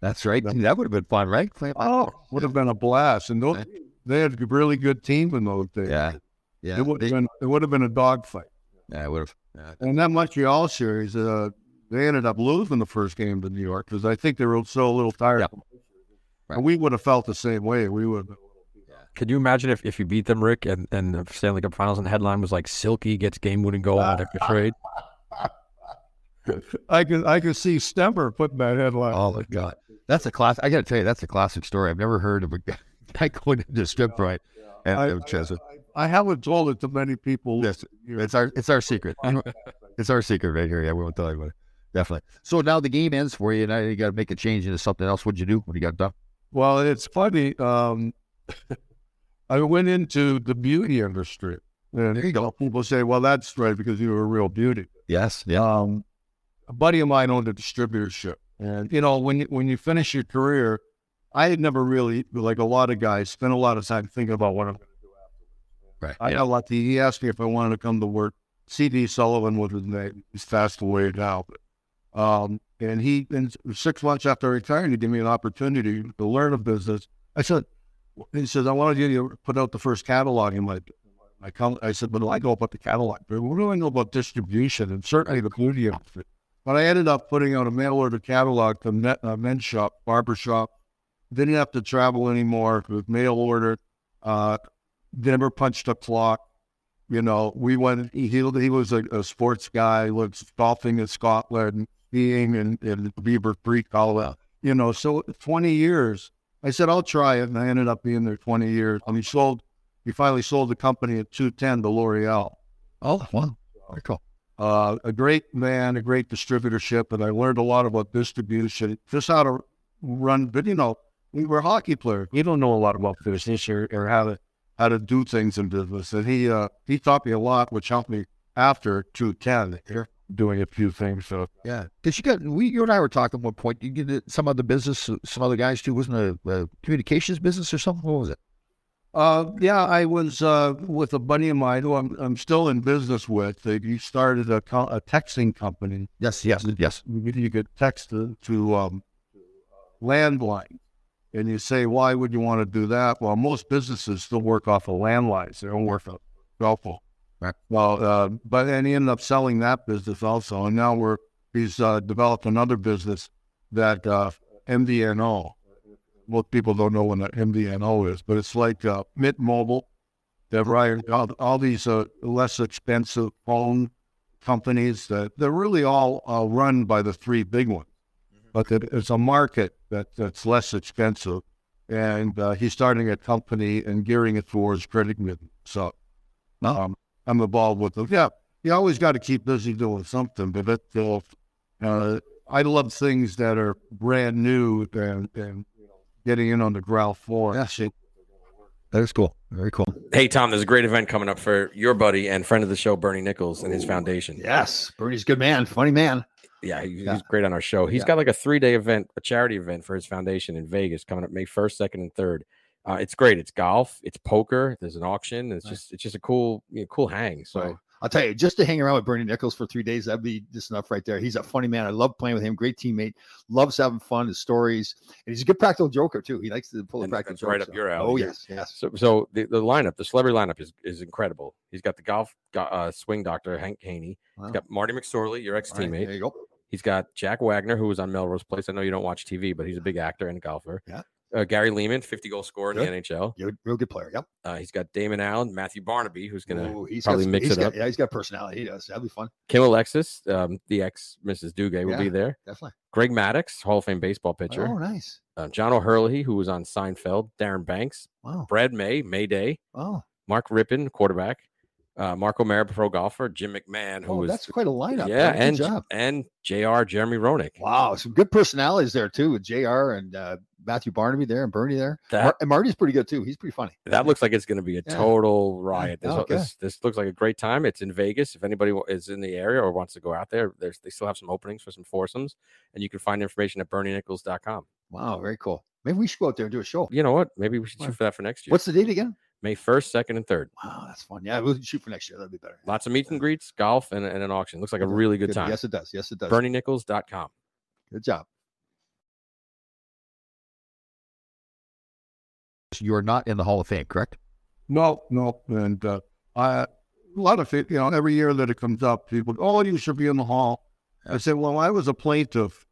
That's right. That would have been fun, right? Play- Oh, would have been a blast. And those, they had a really good team in those days. Yeah. Yeah. it would They- have been it would have been a dogfight. yeah, it would have. Yeah. And that Montreal series, uh, they ended up losing the first game to New York because I think they were so a little tired. Yeah. And we would have felt the same way. We would. have Could you imagine if, if you beat them, Rick, and, and the Stanley Cup Finals and the headline was like Silky gets game winning goal on after trade? I could I could see Stemmer putting that headline. Oh, my God. That's a class. I got to tell you, that's a classic story. I've never heard of a guy going into strip right. And, I, and Chesa. I, I haven't told it to many people. Yes, it's our it's our secret. it's our secret right here. Yeah, we won't tell anybody. Definitely. So now the game ends for you. Now you got to make a change into something else. What'd you do when you got done? Well, it's funny. Um, I went into the beauty industry. And There you go. People say, well, that's right because you were a real beauty. Yes. Yeah. Um, a buddy of mine owned a distributorship And you know, when you, when you finish your career, I had never really, like a lot of guys, spent a lot of time thinking about what I'm going to do afterwards. Right. I got lucky. He asked me if I wanted to come to work. C.D. Sullivan was his name. He's passed away now. But, um, and he, in six months after retiring, he gave me an opportunity to learn a business. I said, he says, I wanted you to put out the first catalog in my, my com-" I said, do I know about the catalog? But what do I know about distribution and certainly the beauty of it? But I ended up putting out a mail order catalog to men, uh, men's shop, barber shop. Didn't have to travel anymore with mail order. Uh, never punched a clock. You know, we went. He he was a, a sports guy. Lived golfing in Scotland, skiing in, in Beaver Creek, all that. You know, so twenty years. I said I'll try it, and I ended up being there twenty years. And he sold. He finally sold the company at two ten to L'Oreal. Oh, wow, very cool. Uh, a great man, a great distributorship, and I learned a lot about distribution, just how to run. But you know, we were hockey players. We don't know a lot about business or, or how to how to do things in business. And he uh, he taught me a lot, which helped me after two ten here doing a few things. So Yeah, because you got we you and I were talking at one point. You get some other business, some other guys too. Wasn't a, a communications business or something? What was it? Uh, yeah, I was uh, with a buddy of mine who I'm, I'm still in business with. He started a, co- a texting company. Yes, yes, yes. You, could text to, to um, landline. And you say, why would you want to do that? Well, most businesses still work off of landlines. They don't work off cell phone. Right. Well, uh, but then he ended up selling that business also. And now we're, he's uh, developed another business that uh, MVNO. Most people don't know what an MVNO is, but it's like uh, Mint Mobile. They're right, all, all these uh, less expensive phone companies that they're really all uh, run by the three big ones. But it's a market that, that's less expensive. And uh, he's starting a company and gearing it towards credit union. So um, I'm involved with them. Yeah, you always got to keep busy doing something. But it, uh, uh, I love things that are brand new and, and getting in on the ground floor. Yeah, That is cool. Very cool. Hey Tom, there's a great event coming up for your buddy and friend of the show, Bernie Nichols, and his foundation. Yes, Bernie's a good man, funny man. Yeah, he- he's Yeah. great on our show. He's Yeah. got like a three day event, a charity event for his foundation in Vegas coming up May first, second, and third. Uh, it's great. It's golf. It's poker. There's an auction. It's just it's just a cool you know, cool hang. So Right. I'll tell you, just to hang around with Bernie Nichols for three days, that'd be just enough right there. He's a funny man. I love playing with him. Great teammate. Loves having fun. His stories, and he's a good practical joker too. He likes to pull a and practical that's joke. right up so- your alley. Oh yes, yes. So, so the, the lineup, the celebrity lineup is is incredible. He's got the golf uh, swing doctor Hank Haney. Wow. He's got Marty McSorley, your ex All right, teammate. there you go. He's got Jack Wagner, who was on Melrose Place. I know you don't watch TV, but he's a big actor and golfer. Yeah. Uh, Gary Leeman, 50 goal scorer in Good. the NHL. You're real good player. Yep. Uh, he's got Damon Allen, Matthew Barnaby, who's going to probably got, mix it got- up. Yeah, he's got personality. He does. That'd be fun. Kim Alexis, um, the ex Mrs. Duguay, will Yeah. be there. Definitely. Greg Maddux, Hall of Fame baseball pitcher. Oh, nice. Uh, John O'Hurley, who was on Seinfeld. Darren Banks. Wow. Brad May, Mayday. Oh, Mark Rypien, quarterback. Uh, Mark O'Meara, pro golfer. Jim McMahon, who oh, was that's quite a lineup. yeah, man. And job. and Jr. Jeremy Roenick. Wow, some good personalities there too with Jr. and uh, Matthew Barnaby there and Bernie there. That- Mar- and Marty's pretty good too. He's pretty funny. That looks like it's going to be a Yeah. total riot. This, Oh, okay. this, this looks like a great time. It's in Vegas. If anybody is in the area or wants to go out there, there's they still have some openings for some foursomes, and you can find information at bernienichols.com. Wow, very cool. Maybe we should go out there and do a show. You know what? Maybe we should shoot for that for next year. What's the date again? May 1st, 2nd, and 3rd. Wow, that's fun. Yeah, we'll shoot for next year. That'd be better. Lots of meet and greets, golf, and, and an auction. Looks like a really good time. Yes, it does. Yes, it does. BernieNichols.com. Good job. You are not in the Hall of Fame, correct? No, no, and uh, I a lot of it, you know, every year that it comes up, people, oh, you should be in the hall. I said, well, I was a plaintiff,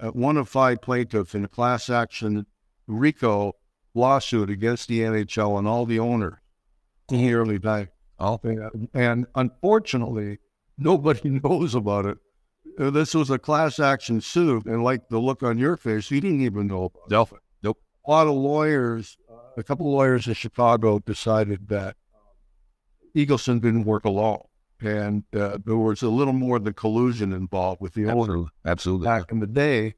uh, one of five plaintiffs in a class action RICO lawsuit against the NHL and all the owners in the early days. Oh, And, unfortunately, nobody knows about it. Uh, This was a class action suit, and like the look on your face, you didn't even know about it. Nope. A lot of lawyers, a couple of lawyers in Chicago decided that Eagleson didn't work alone, and uh, there was a little more than collusion involved with the owner. Absolutely. back in the day,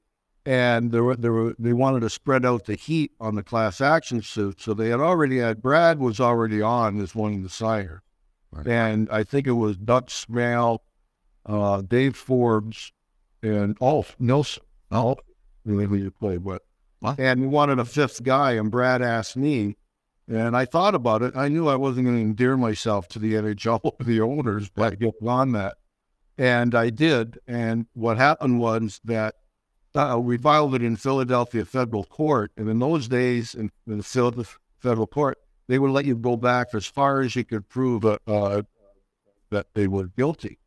and there were, there were, they wanted to spread out the heat on the class action suit. So they had already had Brad was already on as one of the signers, Right. and I think it was Doug Smail, uh, Dave Forbes, and oh Nelson. Oh, who you played with. And we wanted a fifth guy, and Brad asked me, and I thought about it. I knew I wasn't going to endear myself to the NHL or the owners, but I get on that. And I did. And what happened was that uh, we filed it in Philadelphia federal court. And in those days, in, in the Philadelphia federal court, they would let you go back as far as you could prove uh, uh, that they were guilty.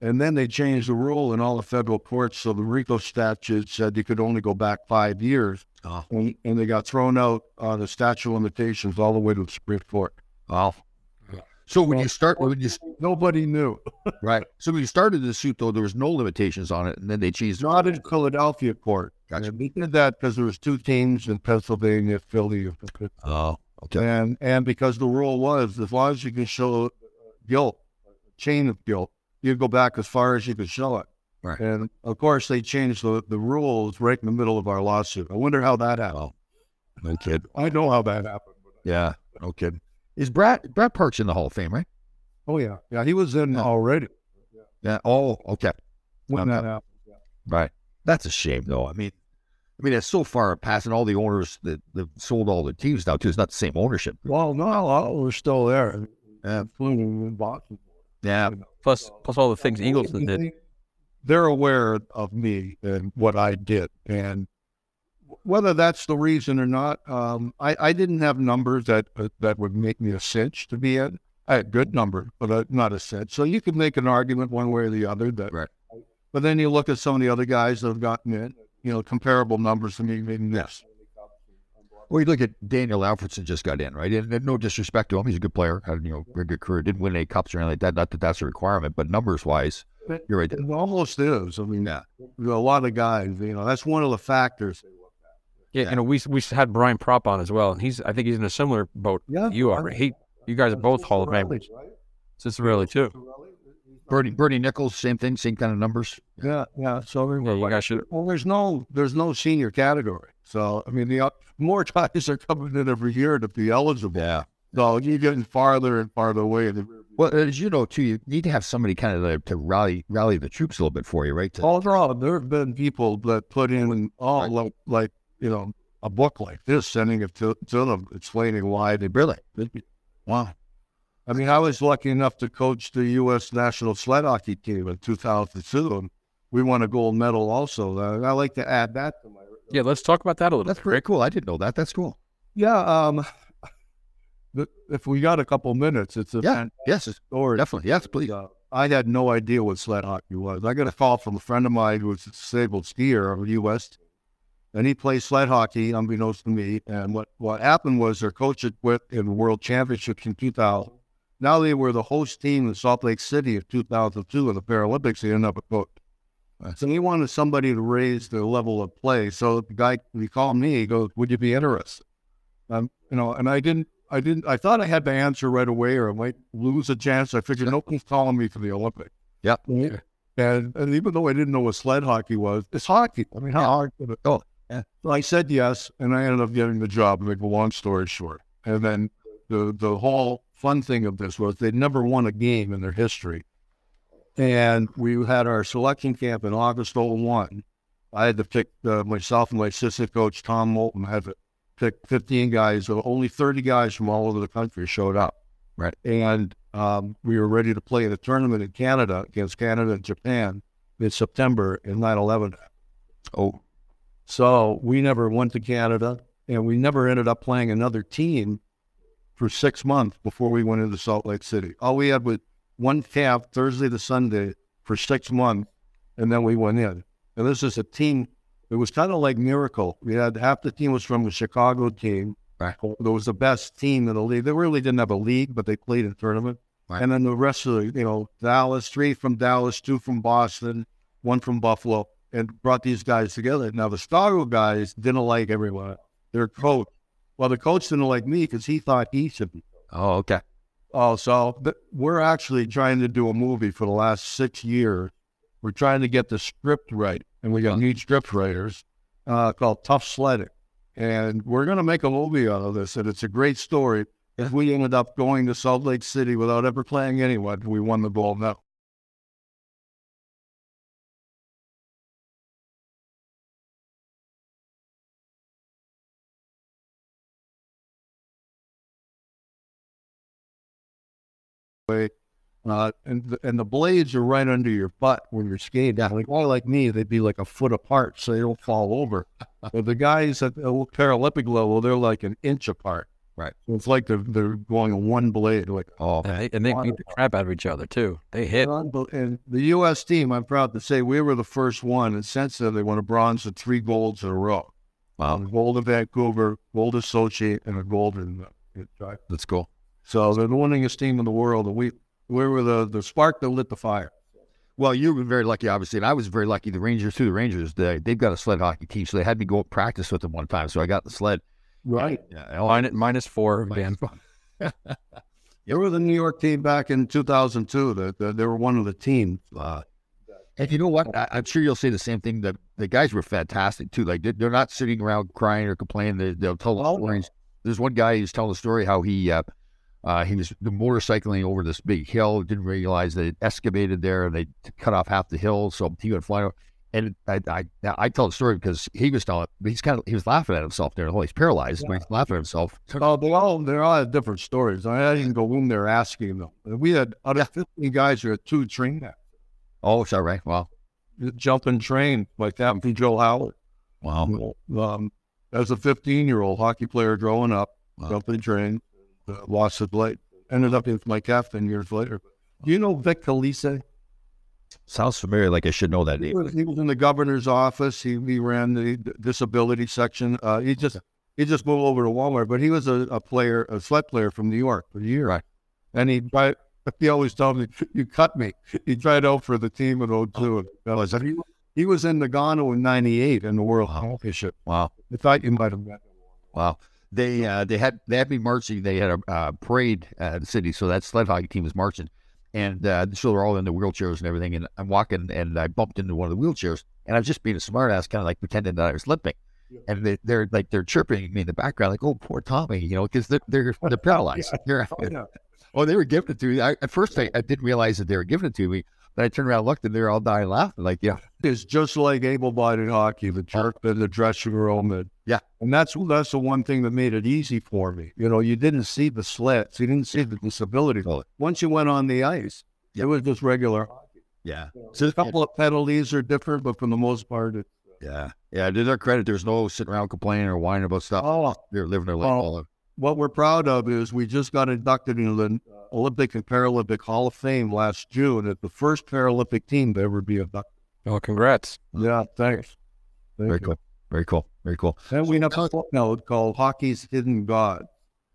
And then they changed the rule in all the federal courts. So the RICO statute said you could only go back five years. Oh. And, and they got thrown out on the statute of limitations all the way to the Supreme Court. Wow. So when you start, when you nobody knew, right? So when you started the suit, though, there was no limitations on it, and then they changed. Not in Philadelphia court. Gotcha. We did that because there was two teams in Pennsylvania, Philly. and- Oh, okay. And and because the rule was, as long as you can show uh, guilt, chain of guilt, you go back as far as you could show it. Right. And of course, they changed the, the rules right in the middle of our lawsuit. I wonder how that happened. Oh, no kid. I know how that happened. Yeah, no kid. Is Brad Brad Park's in the Hall of Fame, right? Oh yeah, yeah, he was in already Yeah. Oh, okay. when Okay. that happened. Right. That's a shame, though. I mean, I mean, it's so far passing all the owners that, that sold all the teams now too. It's not the same ownership. Well, no, a all we're still there, including in Boston. Yeah. Plus, plus all the things Eagleson did. They're aware of me and what I did, and whether that's the reason or not, um, I, I didn't have numbers that uh, that would make me a cinch to be in. I had good numbers, but uh, not a cinch. So you could make an argument one way or the other that. Right. But then you look at some of the other guys that have gotten in, you know, comparable numbers to me, maybe this. Well, you look at Daniel Alfredsson just got in, right? And, no disrespect to him, he's a good player, had you know very good career. Didn't win any cups or anything like that. Not that that's a requirement, but numbers wise, you're right. It almost is. I mean, yeah. a lot of guys, you know, that's one of the factors. Yeah, you know, we we had Brian Propp on as well, and he's I think he's in a similar boat Yeah, you are. He, you guys are both Hall of Famers. Ciccarelli too. Bernie Bernie Nichols, same thing, same kind of numbers. Yeah, yeah. So Yeah, you guys should. Well, there's no there's no senior category. So I mean, the uh, more guys are coming in every year to be eligible. Yeah. So you're getting farther and farther away. And Well, as you know too, you need to have somebody kind of like to rally rally the troops a little bit for you, right? To, all around, there have been people that put in all like, like you know a book like this, sending it to, to them, explaining why they really. Wow. I mean, I was lucky enough to coach the U.S. national sled hockey team in 2002, and we won a gold medal also. Uh, I like to add that to my Yeah, let's talk about that a little. That's bit. pretty cool. I didn't know that. That's cool. Yeah, um, the, if we got a couple minutes, it's a Yeah, yes, story. definitely. Yes, please. Uh, I had no idea what sled hockey was. I got a call from a friend of mine who was a disabled skier of the U.S. and he played sled hockey unbeknownst to me. And what, what happened was their coach had quit in the World Championships in 2000. Now they were the host team in Salt Lake City in 2002 in the Paralympics. They ended up a coach. So he wanted somebody to raise the level of play. So the guy, he called me. He goes, "Would you be interested?" Um, you know, and I didn't, I didn't, I thought I had to answer right away, or I might lose a chance. I figured nobody's calling me for the Olympics. Yeah. And, and even though I didn't know what sled hockey was, it's hockey. I mean, how hard could it? Oh, yeah. So I said yes, and I ended up getting the job. To make a long story short, and then the the whole fun thing of this was they'd never won a game in their history, and we had our selection camp in August 01. I had to pick uh, myself and my assistant coach Tom Moulton had to pick 15 guys. So only 30 guys from all over the country showed up. Right. And um, we were ready to play in a tournament in Canada against Canada and Japan in September in 9 11. Oh. So we never went to Canada and we never ended up playing another team for six months before we went into Salt Lake City. All we had was one camp Thursday to Sunday for six months, and then we went in. And this is a team. It was kind of like miracle. We had half the team was from the Chicago team. Right. That was the best team in the league. They really didn't have a league, but they played in tournament. Right. And then the rest of the, you know, Dallas, three from Dallas, two from Boston, one from Buffalo, and brought these guys together. Now the Chicago guys didn't like everyone. Their coach. Well, the coach didn't like me because he thought he should be. Oh, okay. Oh, so th- we're actually trying to do a movie for the last six years. We're trying to get the script right, and we got new script writers uh, called Tough Sledding, and we're going to make a movie out of this. And it's a great story. If we ended up going to Salt Lake City without ever playing anyone, we won the gold medal. Way, uh, and the, and the blades are right under your butt when you're skating. Like well, like me, they'd be like a foot apart, so they don't fall over. but the guys at the Paralympic level, they're like an inch apart. Right. So it's like they're they're going on one blade. Like oh, Yeah, and they beat the crap out of each other too. They hit. and the U.S. team, I'm proud to say, we were the first one, and since then they won a bronze and three golds in a row. Wow. Um, gold in Vancouver, gold in Sochi, and a gold in. Uh, That's cool. So they're the winningest team in the world, and we we were the the spark that lit the fire. Well, you were very lucky, obviously, and I was very lucky. The Rangers, through the Rangers, they, they've got a sled hockey team, so they had me go practice with them one time. So I got the sled. Right. Yeah, Minus, minus four, Ben. They were the New York team back in 2002. That the, they were one of the teams. Uh, And you know what? I, I'm sure you'll say the same thing. The the guys were fantastic too. Like they, they're not sitting around crying or complaining. They, they'll tell the stories. There's one guy who's telling the story how he uh, uh, he was motorcycling over this big hill. Didn't realize that it excavated there and they cut off half the hill, so he went flying. Over. And I, I I tell the story because he was telling. He's kind of he was laughing at himself there. He's paralyzed. but He's laughing at himself. oh, they all they all different stories. I didn't go in there asking them. We had out of 15 guys, who had two train that Oh, is that right? Wow. jumping train like that from Joe Howard. Wow. Um, as a 15 year old hockey player growing up, jumping train, uh, lost his leg. Ended up with my captain years later. Do you know Vic Calise? Sounds familiar. Like I should know that He name. was, he was in the governor's office. He, he ran the disability section. Uh, he just he just moved over to Walmart, but he was a, a player, a sled player from New York for a year. Right. And he tried. He always told me, "You cut me." He tried out for the team in 02. Oh, And he, he was in Nagano in '98 in the World Championship. Wow. I thought you might have met him. Wow. They uh, they had they had me marching. They had a uh, parade at the city, so that sled hockey team was marching, and uh, so they're all in the wheelchairs and everything. And I'm walking, and I bumped into one of the wheelchairs, and I was just being a smartass, kind of like pretending that I was limping. And they, they're like they're chirping me in the background, like, "Oh, poor Tommy," you know, because they're they're, they're paralyzed. They're- oh, they were giving it to me. I, at first, I, I didn't realize that they were giving it to me. I turned around, and looked, and they're all dying laughing. Like, yeah, It's just like able-bodied hockey, the jerk in the dressing room, and yeah, and that's that's the one thing that made it easy for me. You know, you didn't see the slits, you didn't see the disability. Once you went on the ice, it was just regular hockey. yeah. So a couple of penalties are different, but for the most part, it, Yeah, yeah. To their credit, there's no sitting around complaining or whining about stuff. Oh. they're living their oh. life Oh. All over. what we're proud of is we just got inducted into the Olympic and Paralympic Hall of Fame last June. It's the first Paralympic team to ever be inducted. Oh, congrats. Yeah, thanks. Thank Very you. cool. Very cool. Very cool. And we have a book now called Hockey's Hidden Gold.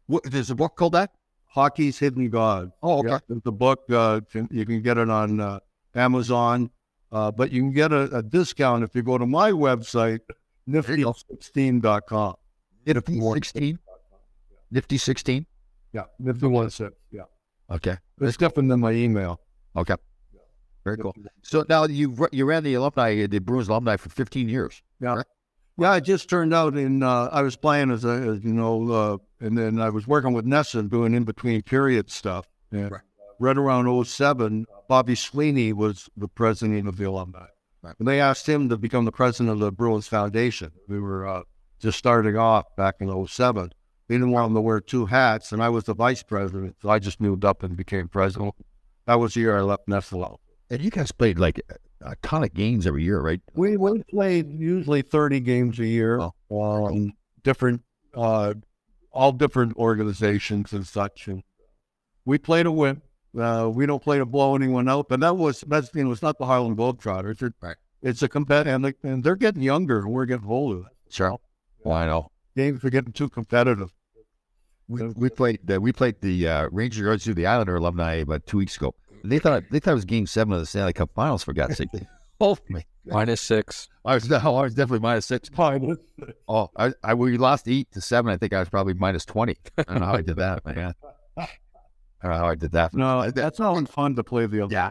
What, there's a book called that? Hockey's Hidden Gold. Oh, okay. Yeah, it's a book. Uh, can- you can get it on uh, Amazon, uh, but you can get a, a discount if you go to my website, nifty16.com. Nifty 16? Nifty 16? Yeah, Nifty one six. Yeah, Okay. it's different than my email. Okay. Very cool. So now you you ran the alumni, the Bruins alumni for 15 years. Yeah. Yeah, it just turned out in uh, I was playing as a as, you know, uh, and then I was working with NESN doing in between period stuff. And right around 07, Bobby Sweeney was the president of the alumni. Right. And they asked him to become the president of the Bruins Foundation. We were uh, just starting off back in 07. They didn't want him to wear two hats, and I was the vice president, so I just moved up and became president. That was the year I left NESN. And you guys played like a ton of games every year, right? We we played usually thirty games a year, um, different, uh, all different organizations and such. And we played to win. Uh, we don't play to blow anyone out. But that was that's you know it's not the Harlem Globetrotters. It's, right. it's a competitive, and, they- and they're getting younger, and we're getting older. Sure. Well, I know. Games are getting too competitive. We, we played the, we played the uh, Ranger Yards through the Islander alumni about two weeks ago. They thought they thought it was Game Seven of the Stanley Cup Finals. For God's sake! oh me. Minus six. I was no, I was definitely minus six. Minus. Oh, I, I we lost eight to seven. I think I was probably minus twenty. I don't know how I did that, man. I don't know how I did that. No, that's not fun to play the other. Yeah.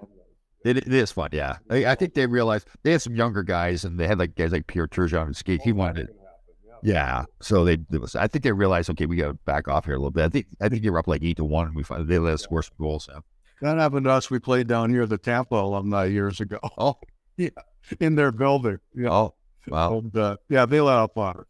It, it is fun, yeah. I, I think they realized they had some younger guys, and they had like guys like Pierre Turgeon and skate. He wanted, it. Yeah. So they, it was, I think they realized, okay, we got to back off here a little bit. I think, I think they were up like eight to one. And we finally they let us score some goals. So. That happened to us. We played down here, the Tampa alumni, years ago. Oh, yeah, in their building. Yeah. Oh, wow. And, uh, yeah, they let up on it.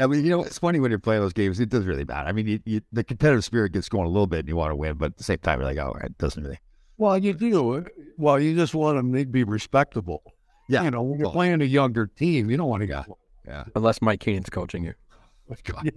I mean, you know, it's funny when you're playing those games. It doesn't really matter. I mean, you, you, the competitive spirit gets going a little bit, and you want to win, but at the same time, you're like, oh, it doesn't really. Well, you do. Well, you just want them to be respectable. Yeah. You know, when you're playing a younger team, you don't want to Yeah. Get. Yeah. Unless Mike Keenan's coaching you.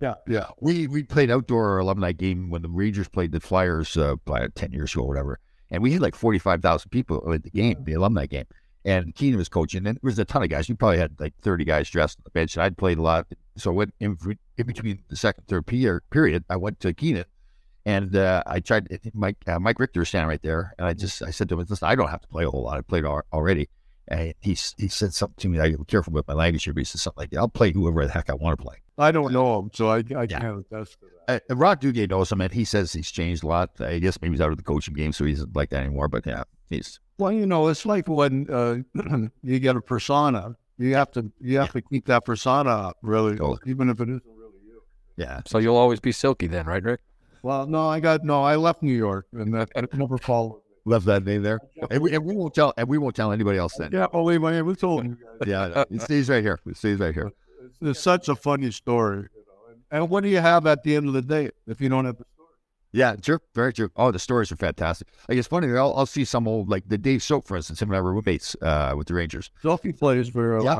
Yeah. Yeah. We we played outdoor alumni game when the Rangers played the Flyers uh, by ten years ago or whatever, and we had like forty five thousand people at the game, the alumni game, and Keenan was coaching, and there was a ton of guys. We probably had like thirty guys dressed on the bench, and I'd played a lot. So I went in, in between the second third period, period, I went to Keenan, and uh, I tried. Mike uh, Mike Richter was standing right there, and I just I said to him, "Listen, I don't have to play a whole lot. I played already." And he he said something to me. I be careful with my language here, but he said something like, "I'll play whoever the heck I want to play." I don't know him, so I, I can't attest to that. Uh, Ron Duguay knows him, and he says he's changed a lot. I guess maybe he's out of the coaching game, so he isn't like that anymore. But yeah, he's Well, you know, it's like when uh, you get a persona, you have to you have to keep that persona up, really, even if it isn't really you. yeah. So you'll always be silky then, right, Rick? Well, no, I got no. I left New York, and that I never followed. Left that name there, and we, and we won't tell, and we won't tell anybody else then. Yeah, believe me, we told you guys. Yeah, it stays right here. It stays right here. It's, it's such a funny story. And, what do you have at the end of the day if you don't have the story? Yeah, true, very true. Oh, the stories are fantastic. Like it's funny. I'll, I'll see some old like the Dave Soap, for instance. Him and I were roommates uh, with the Rangers. Sophie plays for Yeah.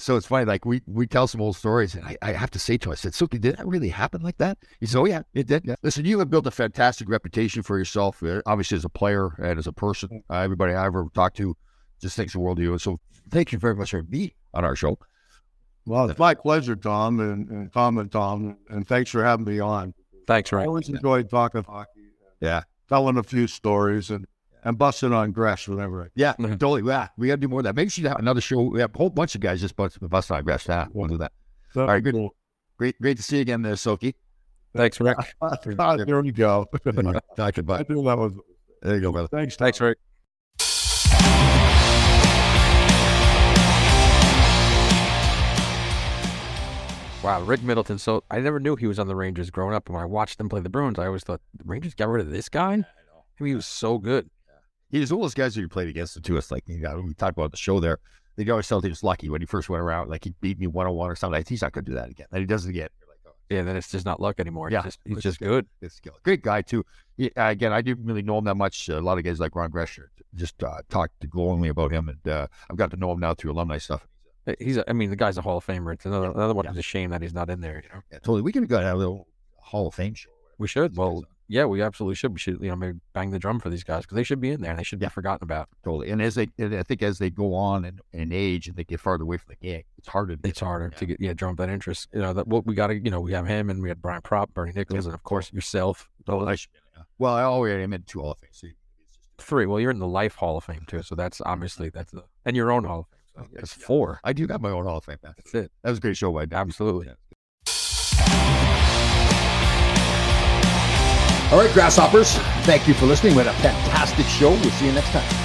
So it's funny, like we we tell some old stories, and I, I have to say to him, I said, Suki, did that really happen like that? He said, Oh yeah, it did. Yeah. Listen, you have built a fantastic reputation for yourself, uh, obviously as a player and as a person. Uh, everybody I ever talked to just thinks the world of you. So thank you very much for being on our show. Well, it's my pleasure, Tom, and, and Tom and Tom, and thanks for having me on. Thanks, right? I always enjoyed talking hockey, Yeah. telling a few stories, and and busting on Gresh whenever I. Yeah, totally. Yeah, we got to do more of that. Maybe we should have another show. We have a whole bunch of guys just bust bust on grass. Yeah, we'll do that. All right, good. Great, great to see you again, there, Soki. Thanks, Rick. Ah, there you go. Talk to you, I bud. think that was. There you go, brother. Thanks. Thanks, Rick. Wow, Rick Middleton. So I never knew he was on the Rangers growing up. And when I watched them play the Bruins, I always thought the Rangers got rid of this guy. I mean, he was so good. He was one of those guys who you played against the two It's like you know, we talked about the show there. The always felt he was lucky when he first went around. Like he beat me one on one or something. Like, he's not going to do that again. And he does it again. You're like, oh, Yeah, then it's just not luck anymore. Yeah, He's just, he's it's just good. It's skill. Great guy too. He, uh, again, I didn't really know him that much. a lot of guys like Ron Greschner just uh, talked glowingly about him, and uh, I've got to know him now through alumni stuff. He's, a, I mean, the guy's a Hall of Famer. It's another another one. It's a shame that he's not in there. You know, Yeah, totally. We could have got a little Hall of Fame show. we should. Well, yeah, we absolutely should. We should, you know, maybe bang the drum for these guys because they should be in there and they should be forgotten about. Totally. And as they, and I think as they go on in, in age and they get farther away from the game, it's harder. To It's harder to get yeah drum that interest. You know that what we got to you know we have him and we had Brian Propp, Bernie Nichols, and of course yourself. Oh, I should, yeah. Well, I already am in two Hall of Fame. So Three. Well, you're in the Life Hall of Fame too, so that's obviously that's the and your own Hall of Fame. So that's four. I do got my own Hall of Fame. Man. That's it. That was a great show by Absolutely. All right, Grasshoppers. Thank you for listening. We had a fantastic show. We'll see you next time.